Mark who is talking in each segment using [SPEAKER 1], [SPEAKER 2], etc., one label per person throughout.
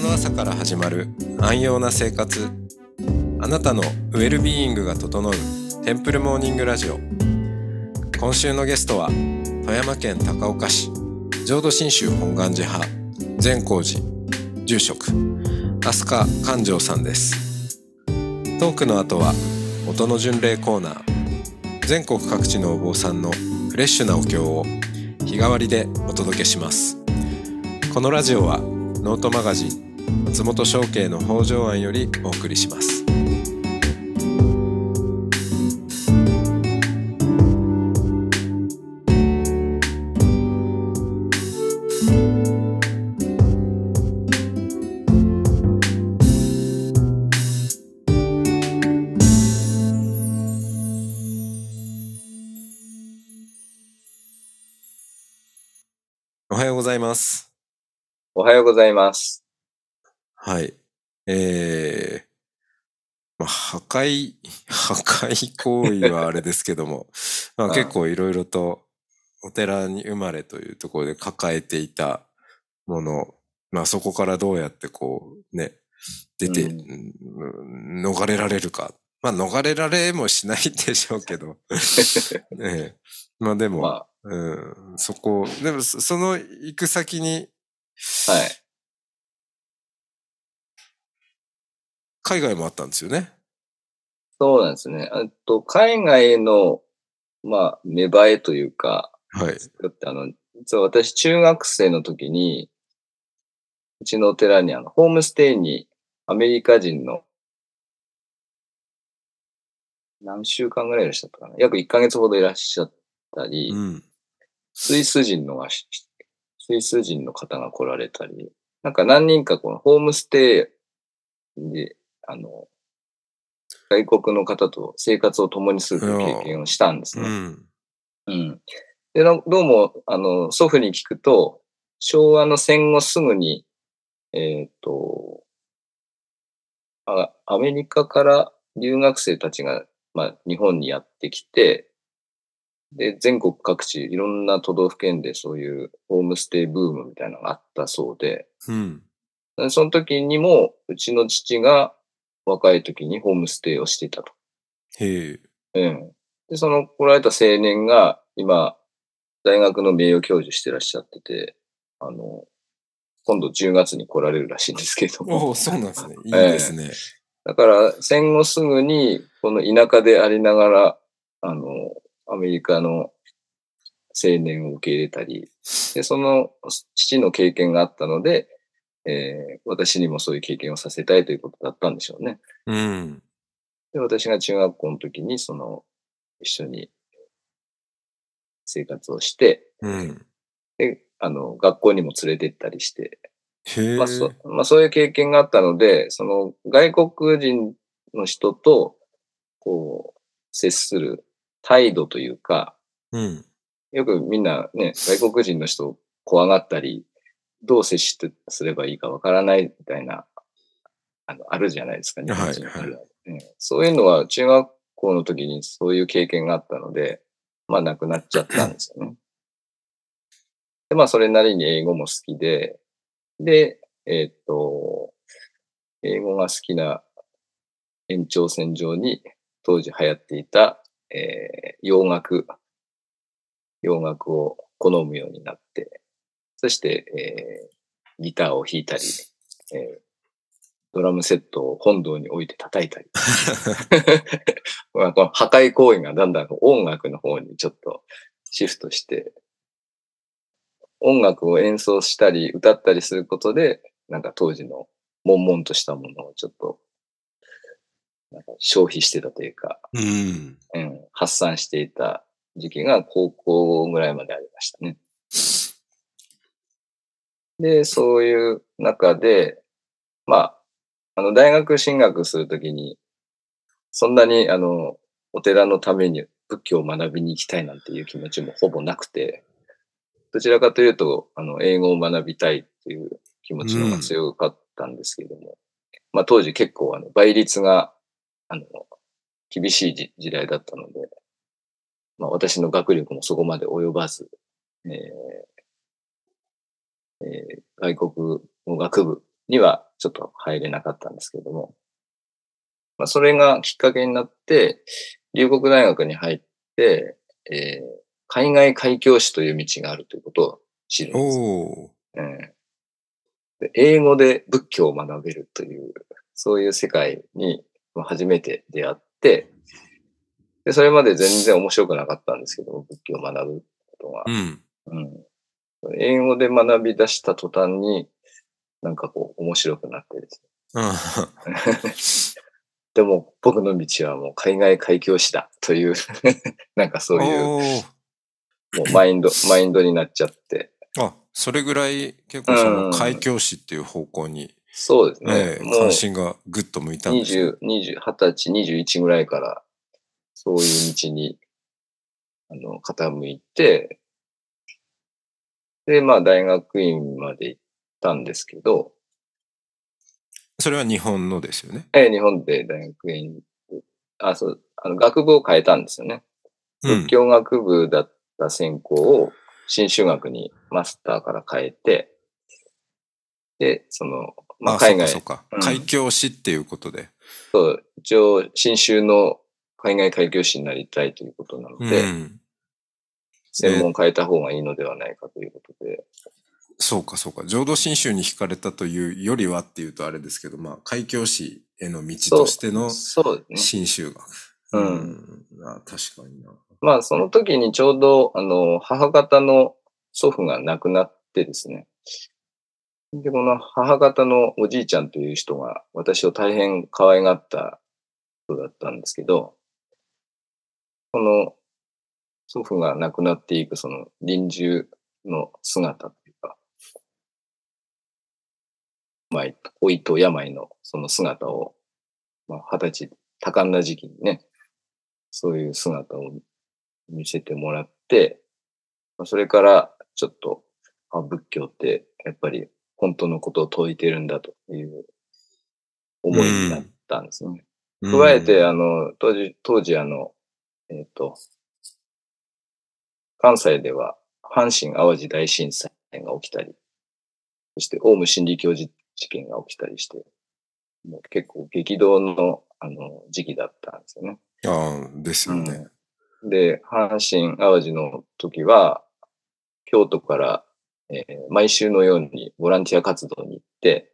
[SPEAKER 1] の朝から始まる安養な生活。あなたのウェルビーイングが整うテンプルモーニングラジオ。今週のゲストは富山県高岡市浄土真宗本願寺派善光寺住職飛鳥寛丈さんです。トークの後は音の巡礼コーナー全国各地のお坊さんのフレッシュなお経を日替わりでお届けします。このラジオはノートマガジン松本商家の北条庵よりお送りしますおはようございます
[SPEAKER 2] おはようございます。
[SPEAKER 1] はい。えー、まあ破壊 破壊行為はあれですけども まあ
[SPEAKER 2] うん。
[SPEAKER 1] 結構いろいろとお寺に生まれというところで抱えていたものまあそこからどうやってこうね出て、
[SPEAKER 2] うん。
[SPEAKER 1] うん逃れられるか。まあ逃れられもしないでしょうけど、ええ。まあでも、
[SPEAKER 2] ま
[SPEAKER 1] うん、そこ、でもそその行く先に
[SPEAKER 2] あ、はい。
[SPEAKER 1] 海外もあったんですよね。
[SPEAKER 2] そうなんですね。あと、海外への、まあ、芽生えというか、
[SPEAKER 1] はい。
[SPEAKER 2] だってあの、実は私、中学生の時に、うちのお寺にあの、ホームステイにアメリカ人の、何週間ぐらいいらっしゃったかな？約1ヶ月ほどいらっしゃったり、
[SPEAKER 1] うん。
[SPEAKER 2] スイス人のがし、スイス人の方が来られたり、なんか何人かこのホームステイで、あの、外国の方と生活を共にするという経験をしたんですね。
[SPEAKER 1] うん。
[SPEAKER 2] うん。で、などうも、あの、祖父に聞くと、昭和の戦後すぐに、えっ、とあ、アメリカから留学生たちが、まあ、日本にやってきて、で、全国各地、いろんな都道府県でそういうホームステイブームみたいなのがあったそうで、
[SPEAKER 1] うん。
[SPEAKER 2] でその時にも、うちの父が若い時にホームステイをしていたと。
[SPEAKER 1] へえ。
[SPEAKER 2] うん。で、その来られた青年が、今、大学の名誉教授してらっしゃってて、あの、今度10月に来られるらしいんですけれど
[SPEAKER 1] お
[SPEAKER 2] も。
[SPEAKER 1] お、そうなんですね。いいですね。
[SPEAKER 2] だから、戦後すぐに、この田舎でありながら、あの、アメリカの青年を受け入れたり、で、その父の経験があったので、えー私にもそういう経験をさせたいということだったんでしょうね。
[SPEAKER 1] うん。
[SPEAKER 2] で、私が中学校の時に、その、一緒に生活をして、
[SPEAKER 1] うん。
[SPEAKER 2] で、あの、学校にも連れて行ったりして。まあそ、まあ、そういう経験があったので、その、外国人の人と、こう、接する態度というか、
[SPEAKER 1] うん。
[SPEAKER 2] よくみんなね、外国人の人を怖がったり、どう接してすればいいかわからないみたいな、あの、あるじゃないですか、日本人の
[SPEAKER 1] はいはい。
[SPEAKER 2] うん。そういうのは中学校の時にそういう経験があったので、まあなくなっちゃったんですよね。で、まあそれなりに英語も好きで、で、えーっと、英語が好きな延長線上に当時流行っていた、えー洋楽、洋楽を好むようになって、そして、えーギターを弾いたり、えードラムセットを本堂に置いて叩いたり。まあこの破壊行為がだんだん音楽の方にちょっとシフトして、音楽を演奏したり歌ったりすることで、なんか当時の悶々としたものをちょっと、なんか消費してたというか、
[SPEAKER 1] うん。
[SPEAKER 2] うん、発散していた時期が高校ぐらいまでありましたね。で、そういう中で、まあ、あの、大学進学するときに、そんなに、あの、お寺のために仏教を学びに行きたいなんていう気持ちもほぼなくて、どちらかというと、あの、英語を学びたいっていう気持ちが強かったんですけども、まあ当時結構、あの、倍率が、あの、厳しい時時代だったので、まあ私の学力もそこまで及ばず、えーえー外国語学部にはちょっと入れなかったんですけども、まあ、それがきっかけになって、留国大学に入って、えー海外海教師という道があるということを知るんです。えーで英語で仏教を学べるという、そういう世界にまあ初めて出会って、で、それまで全然面白くなかったんですけども、仏教を学ぶことが
[SPEAKER 1] う。ん。
[SPEAKER 2] うん。英語で学び出した途端に、なんかこう、面白くなってですね。でも、僕の道はもう海外海教師だという、なんかそういう。もうマインド、マインドになっちゃって。
[SPEAKER 1] あ、それぐらい結構そ
[SPEAKER 2] うん
[SPEAKER 1] の開教師っていう方向に、
[SPEAKER 2] そうですね。
[SPEAKER 1] 関心がぐっと向いたんですね。
[SPEAKER 2] 20、20、20歳、21ぐらいから、そういう道に、あの、傾いて、で、まあ、大学院まで行ったんですけど、
[SPEAKER 1] それは日本のですよね？
[SPEAKER 2] えー日本で大学院、あ、そう、あの、学部を変えたんですよね。
[SPEAKER 1] うん
[SPEAKER 2] 仏。教学部だった専攻を、新宗学にマスターから変えて、で、その、まあ、海外、
[SPEAKER 1] うかそうか
[SPEAKER 2] うん。
[SPEAKER 1] 開教師っていうことで。
[SPEAKER 2] そう一応、新宗の海外開教師になりたいということなの
[SPEAKER 1] う
[SPEAKER 2] で、
[SPEAKER 1] ん。
[SPEAKER 2] 専門変えた方がいいのではないかということで、
[SPEAKER 1] そうかそうか。浄土真宗に惹かれたというよりはっていうとあれですけど、まあ、開教師への道としての
[SPEAKER 2] そうですね。
[SPEAKER 1] 新宗学。
[SPEAKER 2] うん
[SPEAKER 1] ん。あ確かにな。
[SPEAKER 2] まあ、その時にちょうど、あの、母方の祖父が亡くなってですね。で、この母方のおじいちゃんという人が私を大変可愛がった人だったんですけど、この祖父が亡くなっていくその臨終の姿っていうか、まあ、老いと病のその姿を、まあ、二十歳、多感な時期にね、そういう姿を見せてもらって、まあそれからちょっと、あ仏教ってやっぱり本当のことを説いてるんだという思いになったんですね。加えて、あの、当時、当時あの、えっ、と、関西では阪神淡路大震災が起きたり、そしてオウム真理教事事件が起きたりして、もう結構激動のあの時期だったんですよね。
[SPEAKER 1] ああ、ですよね。
[SPEAKER 2] で、阪神淡路の時は、京都から、えー毎週のようにボランティア活動に行って、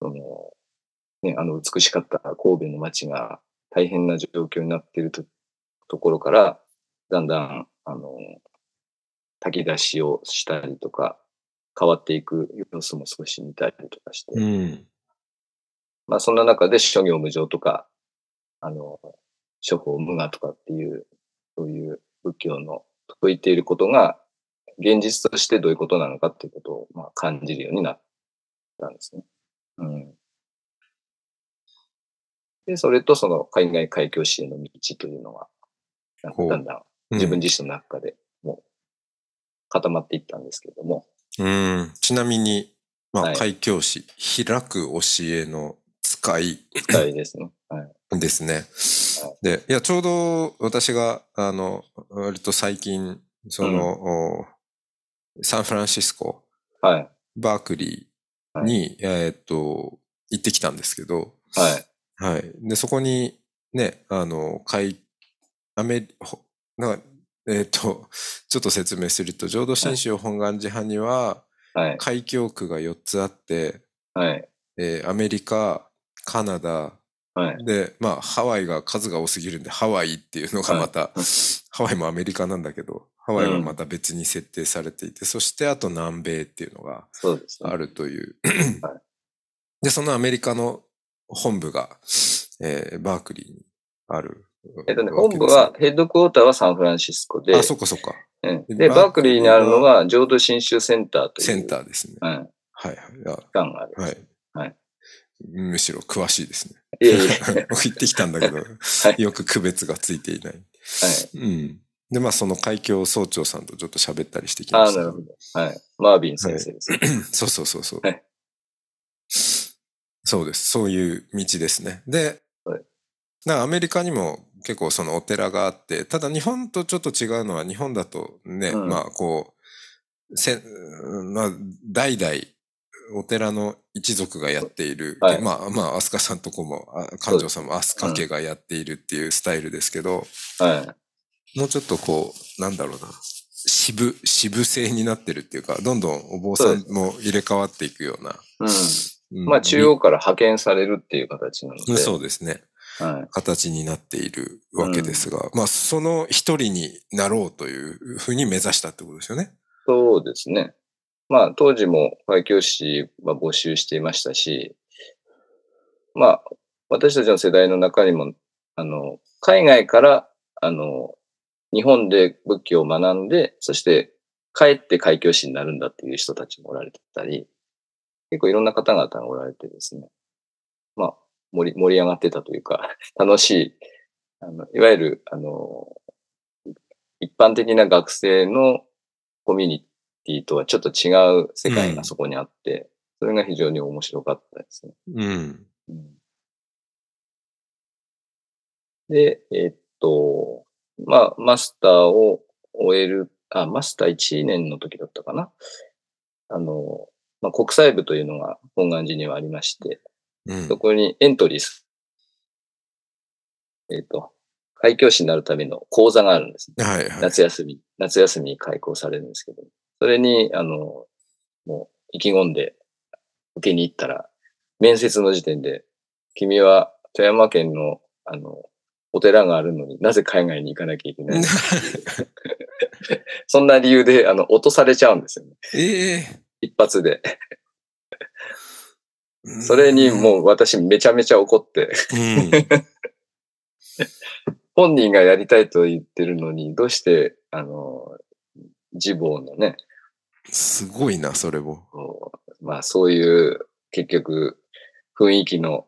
[SPEAKER 2] その、ね、あの美しかった神戸の街が大変な状況になっているとところから、だんだん、あの、炊き出しをしたりとか、変わっていく様子も少し見たりとかして、
[SPEAKER 1] うん。
[SPEAKER 2] まあそんな中で諸行無常とか、あの、諸法無我とかっていう、そういう仏教の説いていることが、現実としてどういうことなのかっていうことを、まあ、感じるようになったんですね。うん。で、それとその海外開教師への道というのが、だんだん自分自身の中でもう固まっていったんですけれども、
[SPEAKER 1] うん。ちなみに、まあ、
[SPEAKER 2] はい
[SPEAKER 1] 開教師、開く教えの使い
[SPEAKER 2] 使いですね。はい。
[SPEAKER 1] ですね
[SPEAKER 2] は。
[SPEAKER 1] で、いや、ちょうど私が、あの、割と最近、その、おサンフランシスコ、
[SPEAKER 2] はい。
[SPEAKER 1] バークリーに、えーっと、行ってきたんですけど、
[SPEAKER 2] はい。
[SPEAKER 1] はい。で、そこに、ね、あの、海、アメリ、ほなんか、えーっと、ちょっと説明すると、浄土真宗本願寺派には、
[SPEAKER 2] はい。
[SPEAKER 1] 海峡区が4つあって、
[SPEAKER 2] はい。
[SPEAKER 1] えーアメリカ、カナダ、
[SPEAKER 2] はい。
[SPEAKER 1] で、まあ、ハワイが数が多すぎるんで、ハワイっていうのがまた、ハワイもアメリカなんだけど、ハワイはまた別に設定されていて、そしてあと南米っていうのが。あるという
[SPEAKER 2] はい。
[SPEAKER 1] で、そのアメリカの本部が、えーバークリーにある。
[SPEAKER 2] えっとね、本部は、ヘッドクォーターはサンフランシスコで、
[SPEAKER 1] あ、そっかそっか。
[SPEAKER 2] うんで、
[SPEAKER 1] バ
[SPEAKER 2] バーク
[SPEAKER 1] リー
[SPEAKER 2] にあるのが、浄土真宗センターという、
[SPEAKER 1] センターですね。
[SPEAKER 2] うん、
[SPEAKER 1] はいはい。いや
[SPEAKER 2] 機関がある。
[SPEAKER 1] はい。
[SPEAKER 2] はい
[SPEAKER 1] むしろ詳しいですね。
[SPEAKER 2] いえいえ、
[SPEAKER 1] 行ってきたんだけど、
[SPEAKER 2] はい
[SPEAKER 1] よく区別がついていない。うん。で、まあ、その海峡総長さんとちょっと喋ったりしてき
[SPEAKER 2] ああ、
[SPEAKER 1] ましたよ。
[SPEAKER 2] なるほど。はい。マービン先生ですね。
[SPEAKER 1] そうそうそうそう。
[SPEAKER 2] はい
[SPEAKER 1] そうです。そういう道ですね。で、
[SPEAKER 2] はい
[SPEAKER 1] なんかアメリカにも結構そのお寺があって、ただ日本とちょっと違うのは日本だとね、
[SPEAKER 2] うん
[SPEAKER 1] まあこせ、まあ、代々、お寺の一族がやっている、
[SPEAKER 2] はい
[SPEAKER 1] まあ、まあ、飛鳥さんとこも、あ館長さんも飛鳥家がやっているっていうスタイルですけど、
[SPEAKER 2] はい。
[SPEAKER 1] もうちょっとこう、なんだろうな、渋、渋性になってるっていうか、どんどんお坊さんも入れ替わっていくような。
[SPEAKER 2] うん。
[SPEAKER 1] うん
[SPEAKER 2] まあ、中央から派遣されるっていう形なので。
[SPEAKER 1] うんそうですね。
[SPEAKER 2] はい。
[SPEAKER 1] 形になっているわけですが、まあ、その一人になろうというふうに目指したってことですよね。
[SPEAKER 2] そうですね。まあ、当時も開教師は募集していましたし、まあ、私たちの世代の中にも、あの、海外から、あの、日本で仏教を学んで、そして帰って開教師になるんだっていう人たちもおられてたり、結構いろんな方々がおられてですね、まあ、盛り、盛り上がってたというか、楽しい、あの、いわゆる、あの、一般的な学生のコミュニティとはちょっと違う世界がそこにあって、それが非常に面白かったですね。
[SPEAKER 1] うん。
[SPEAKER 2] うんで、えっと、まあ、マスターを終える、あ、マスター1年の時だったかな。あの、まあ、国際部というのが本願寺にはありまして、
[SPEAKER 1] うん
[SPEAKER 2] そ。こにエントリーすえっと、開教師になるための講座があるんですね。
[SPEAKER 1] はいはい。
[SPEAKER 2] 夏休み、夏休みに開講されるんですけど、それに、あの、もう意気込んで受けに行ったら、面接の時点で、君は富山県の、あの、お寺があるのになぜ海外に行かなきゃいけないの？そんな理由で、あの、落とされちゃうんですよね。
[SPEAKER 1] え
[SPEAKER 2] 一発で。
[SPEAKER 1] え
[SPEAKER 2] それにもう私めちゃめちゃ怒って、
[SPEAKER 1] うん。
[SPEAKER 2] 本人がやりたいと言ってるのに、どうして、あの、自暴のね、
[SPEAKER 1] すごいな、それも。
[SPEAKER 2] まあそういう結局雰囲気の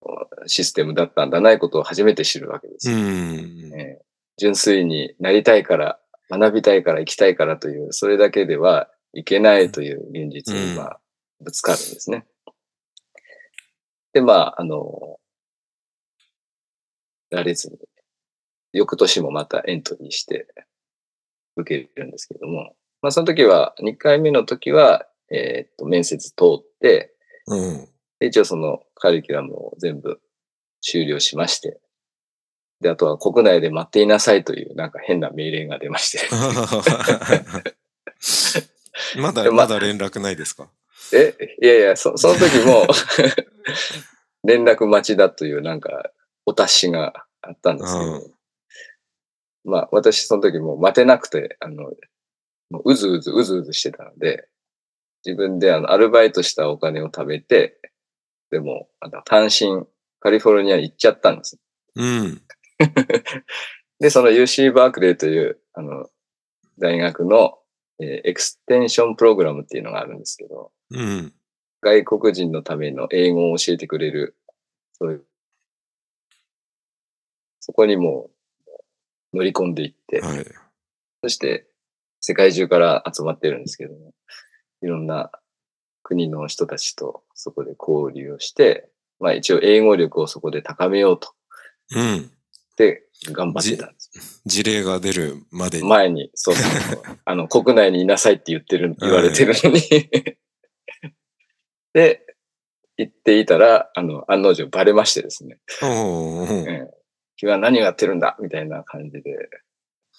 [SPEAKER 2] おシステムだったんだないことを初めて知るわけです
[SPEAKER 1] う
[SPEAKER 2] よ、
[SPEAKER 1] ん。
[SPEAKER 2] えー純粋になりたいから、学びたいから行きたいからという、それだけではいけないという現実にまあぶつかるんですね。で、まあ、あの、られずに、翌年もまたエントリーして受けるんですけども、まあその時は、2回目の時は、えーっと、面接通って、
[SPEAKER 1] うん。
[SPEAKER 2] で一応そのカリキュラムを全部終了しまして、で、あとは国内で待っていなさいというなんか変な命令が出まして、
[SPEAKER 1] まだ、
[SPEAKER 2] ま
[SPEAKER 1] だ連絡ないですか？
[SPEAKER 2] え、いやいや、そその時も 連絡待ちだというなんかお達しがあったんですけど、
[SPEAKER 1] う
[SPEAKER 2] まあ私その時もう待てなくて、あの、もううずうずうずうずしてたので、自分であのアルバイトしたお金を食べて、でも、あの単身カリフォルニアに行っちゃったんです。
[SPEAKER 1] うん。
[SPEAKER 2] で、その UC バークレーという、あの、大学の、えーエクステンションプログラムっていうのがあるんですけど、
[SPEAKER 1] うん。
[SPEAKER 2] 外国人のための英語を教えてくれる、そういう、そこにもう乗り込んでいって、
[SPEAKER 1] はい。
[SPEAKER 2] そして世界中から集まってるんですけども、いろんな国の人たちとそこで交流をして、まあ一応英語力をそこで高めようと
[SPEAKER 1] うん。
[SPEAKER 2] で頑張ってたんです。
[SPEAKER 1] 事例が出るまでに。
[SPEAKER 2] 前に、そうそう。あの、国内にいなさいって言ってる、言われてるのに。で、言っていたら、あの、案の定バレましてですね。君は何をやってるんだみたいな感じで、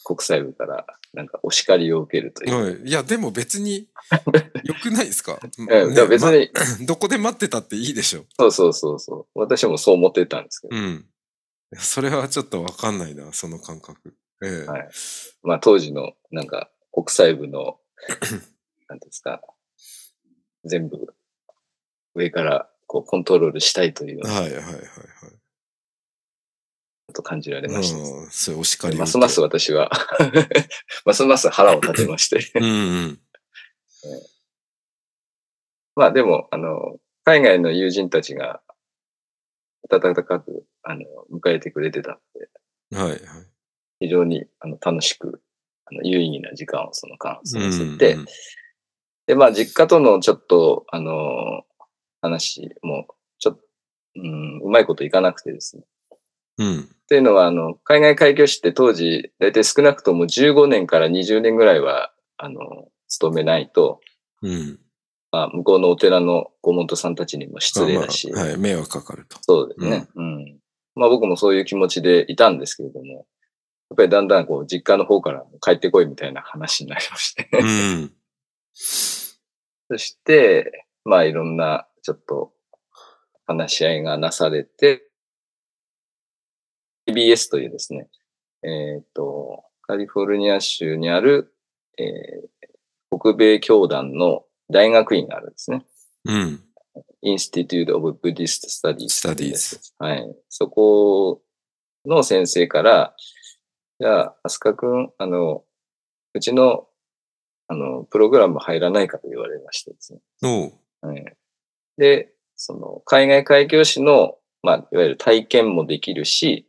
[SPEAKER 2] 国際部からなんかお叱りを受けるという。
[SPEAKER 1] はいいや、でも別に 良くないですか、
[SPEAKER 2] 別に、
[SPEAKER 1] ま どこで待ってたっていいでしょ。
[SPEAKER 2] そうそうそうそう。私もそう思ってたんですけど、
[SPEAKER 1] うん。それはちょっとわかんないな、その感覚。ええ
[SPEAKER 2] はいまあ当時のなんか国際部の、なんですか、全部上からこうコントロールしたいというような
[SPEAKER 1] はいはいはいはい。
[SPEAKER 2] と感じられましたですね、
[SPEAKER 1] うん、そういうお叱り
[SPEAKER 2] ますます私は、ますます腹を立てまして。
[SPEAKER 1] うんうん。
[SPEAKER 2] まあでも、あの、海外の友人たちが温かく、あの、迎えてくれてたんで、
[SPEAKER 1] はいはい。
[SPEAKER 2] 非常にあの楽しく、あの有意義な時間をその間過ご
[SPEAKER 1] うん
[SPEAKER 2] せて、で、まあ実家とのちょっと、あの、話も、ちょっと、うん、うまいこといかなくてですね。
[SPEAKER 1] うん。
[SPEAKER 2] というのは、あの、海外開業士って当時、だいたい少なくとも15年から20年ぐらいは、あの、務めないと、
[SPEAKER 3] うん。
[SPEAKER 2] まあ、向こうのお寺のご門徒さんたちにも失礼だし、
[SPEAKER 3] まあまあはい、迷惑かかると。
[SPEAKER 2] そうですね。うん。まあ僕もそういう気持ちでいたんですけれども、やっぱりだんだんこう実家の方から帰ってこいみたいな話になりまして。
[SPEAKER 3] うん。
[SPEAKER 2] そして、まあいろんなちょっと話し合いがなされて、TBS というですね、えっ、と、カリフォルニア州にある、えー北米教団の大学院があるんですね。
[SPEAKER 3] うん。
[SPEAKER 2] Institute of Buddhist Studies。
[SPEAKER 3] Studies
[SPEAKER 2] はい。そこの先生から、じゃあ、アスカ君、あの、うちの、あの、プログラム入らないかと言われましてですね。
[SPEAKER 3] おう。
[SPEAKER 2] はい、で、その、海外開教師の、まあ、いわゆる体験もできるし、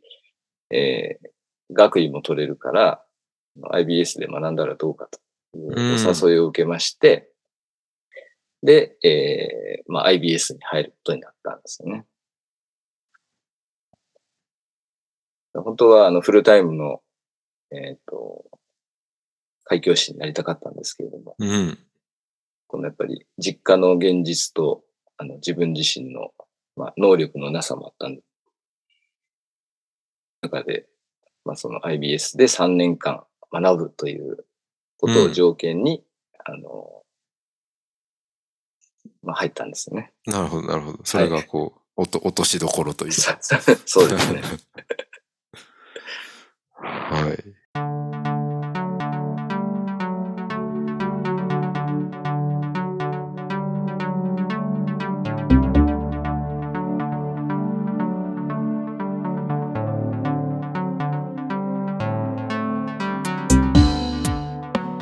[SPEAKER 2] えー学位も取れるから、IBS で学んだらどうかというお誘いを受けまして、で、えーまあ、IBS に入ることになったんですよね。本当は、あの、フルタイムの、えっ、と、開教師になりたかったんですけれども、
[SPEAKER 3] うん。
[SPEAKER 2] このやっぱり実家の現実と、あの、自分自身の、まあ、能力のなさもあったんで、中で、まあ、その IBS で3年間学ぶということを条件に、あの、まあ、入ったんですよね。
[SPEAKER 3] なるほど、なるほど。それがこう、落と落としどころという。
[SPEAKER 2] そそうですね。
[SPEAKER 3] はい。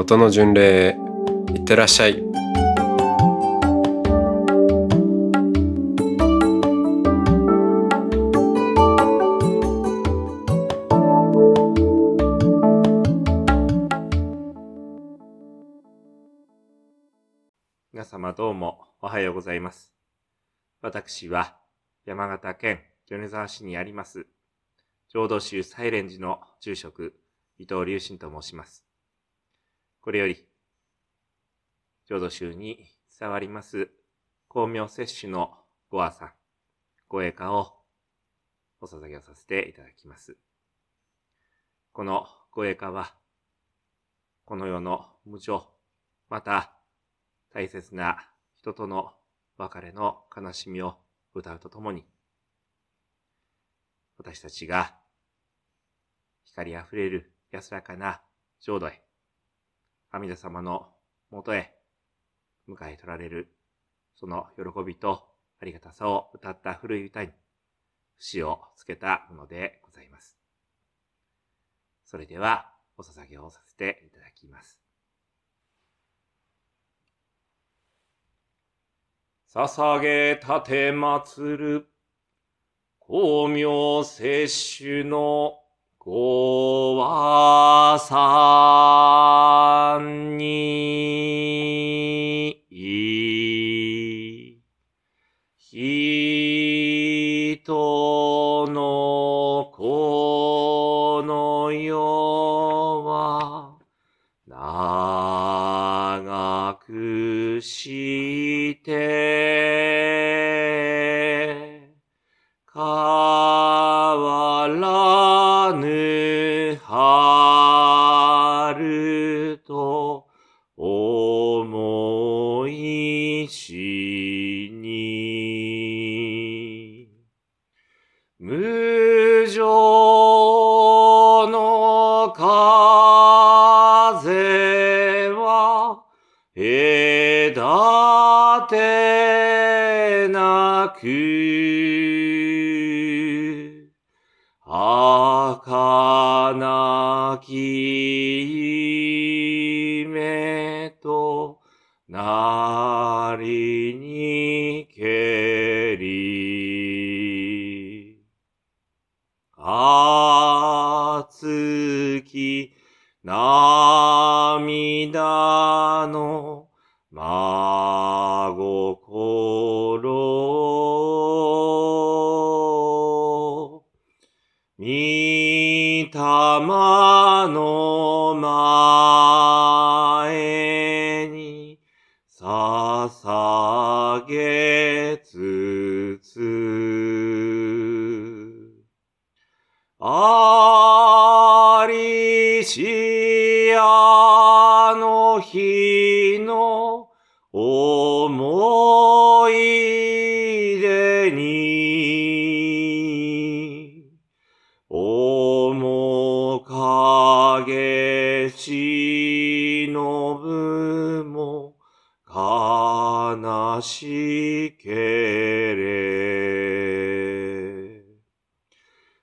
[SPEAKER 3] 音の巡礼へいってらっしゃい。
[SPEAKER 4] 皆様どうもおはようございます。私は山形県米沢市にあります浄土宗サイレン寺の住職伊藤隆信と申します。これより浄土宗に伝わります光明摂取のご和さん、ご栄華をお捧げをさせていただきます。このご栄華はこの世の無常、また大切な人との別れの悲しみを歌うとともに、私たちが光あふれる安らかな浄土へ、阿弥陀様のもとへ迎え取られる、その喜びとありがたさを歌った古い歌に、節をつけたものでございます。それでは、お捧げをさせていただきます。捧げたてまつる、光明摂取のごばさんに、ひとのこの世は、長くして、と思いしに無常の風は隔てなく儚きなりにけり、あつき、涙の、まごころ、みたまの、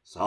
[SPEAKER 4] さ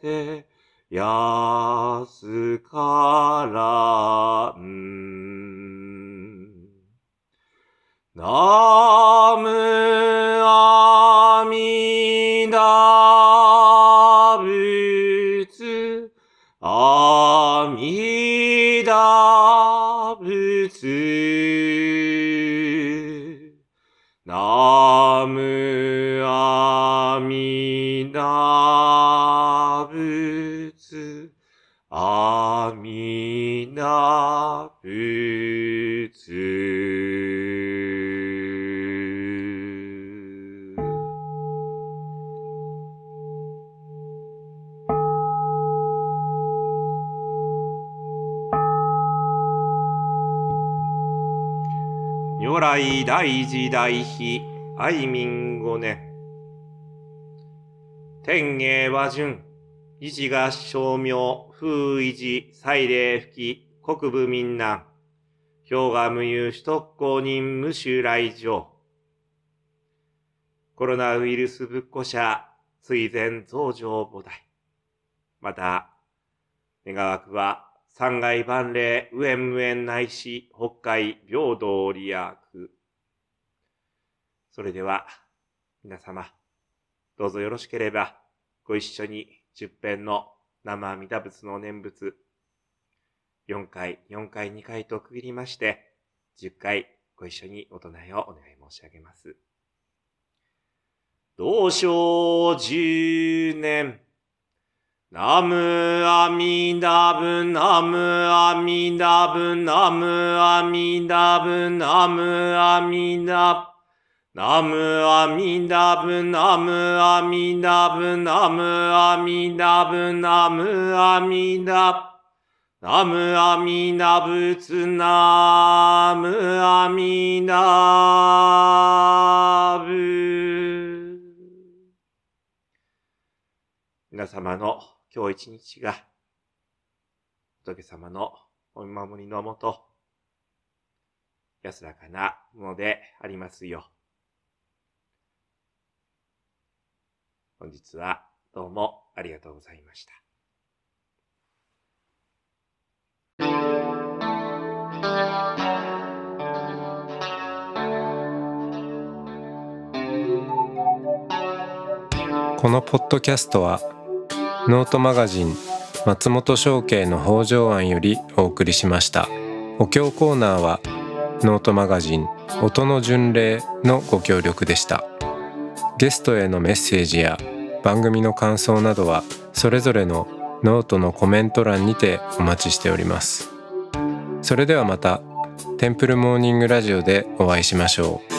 [SPEAKER 4] て安からんナムアミダ仏阿弥陀仏ナムアミダ阿弥陀仏。如来大時大悲愛民五年天芸和順。維持が照明風維持祭礼吹き国部民難。氷河無有首都公認無臭来場コロナウイルス仏庫者追善増上菩提。また願わくは三階万礼無縁無縁内し北海平等利益。それでは皆様どうぞよろしければご一緒に十遍の生阿弥陀仏の念仏4回、4回、2回と区切りまして、10回ご一緒にお唱えをお願い申し上げます。同生十年、ナムアミダブ、ナムアミダブ、ナムアミダブ、ナムアミダブ。ナムアミダブ、ナムアミダブ、ナムアミダブ、ナムアミダブ。ナムアミダ仏、ナムアミダブ。皆様の今日一日が、仏様のお見守りのもと、安らかなものでありますよう。本日はどうもありがとうございました。
[SPEAKER 3] このポッドキャストはノートマガジン松本紹圭の方丈庵よりお送りしましたお経コーナーはノートマガジン音の巡礼のご協力でしたゲストへのメッセージや番組の感想などはそれぞれのノートのコメント欄にてお待ちしております。それではまたテンプルモーニングラジオでお会いしましょう。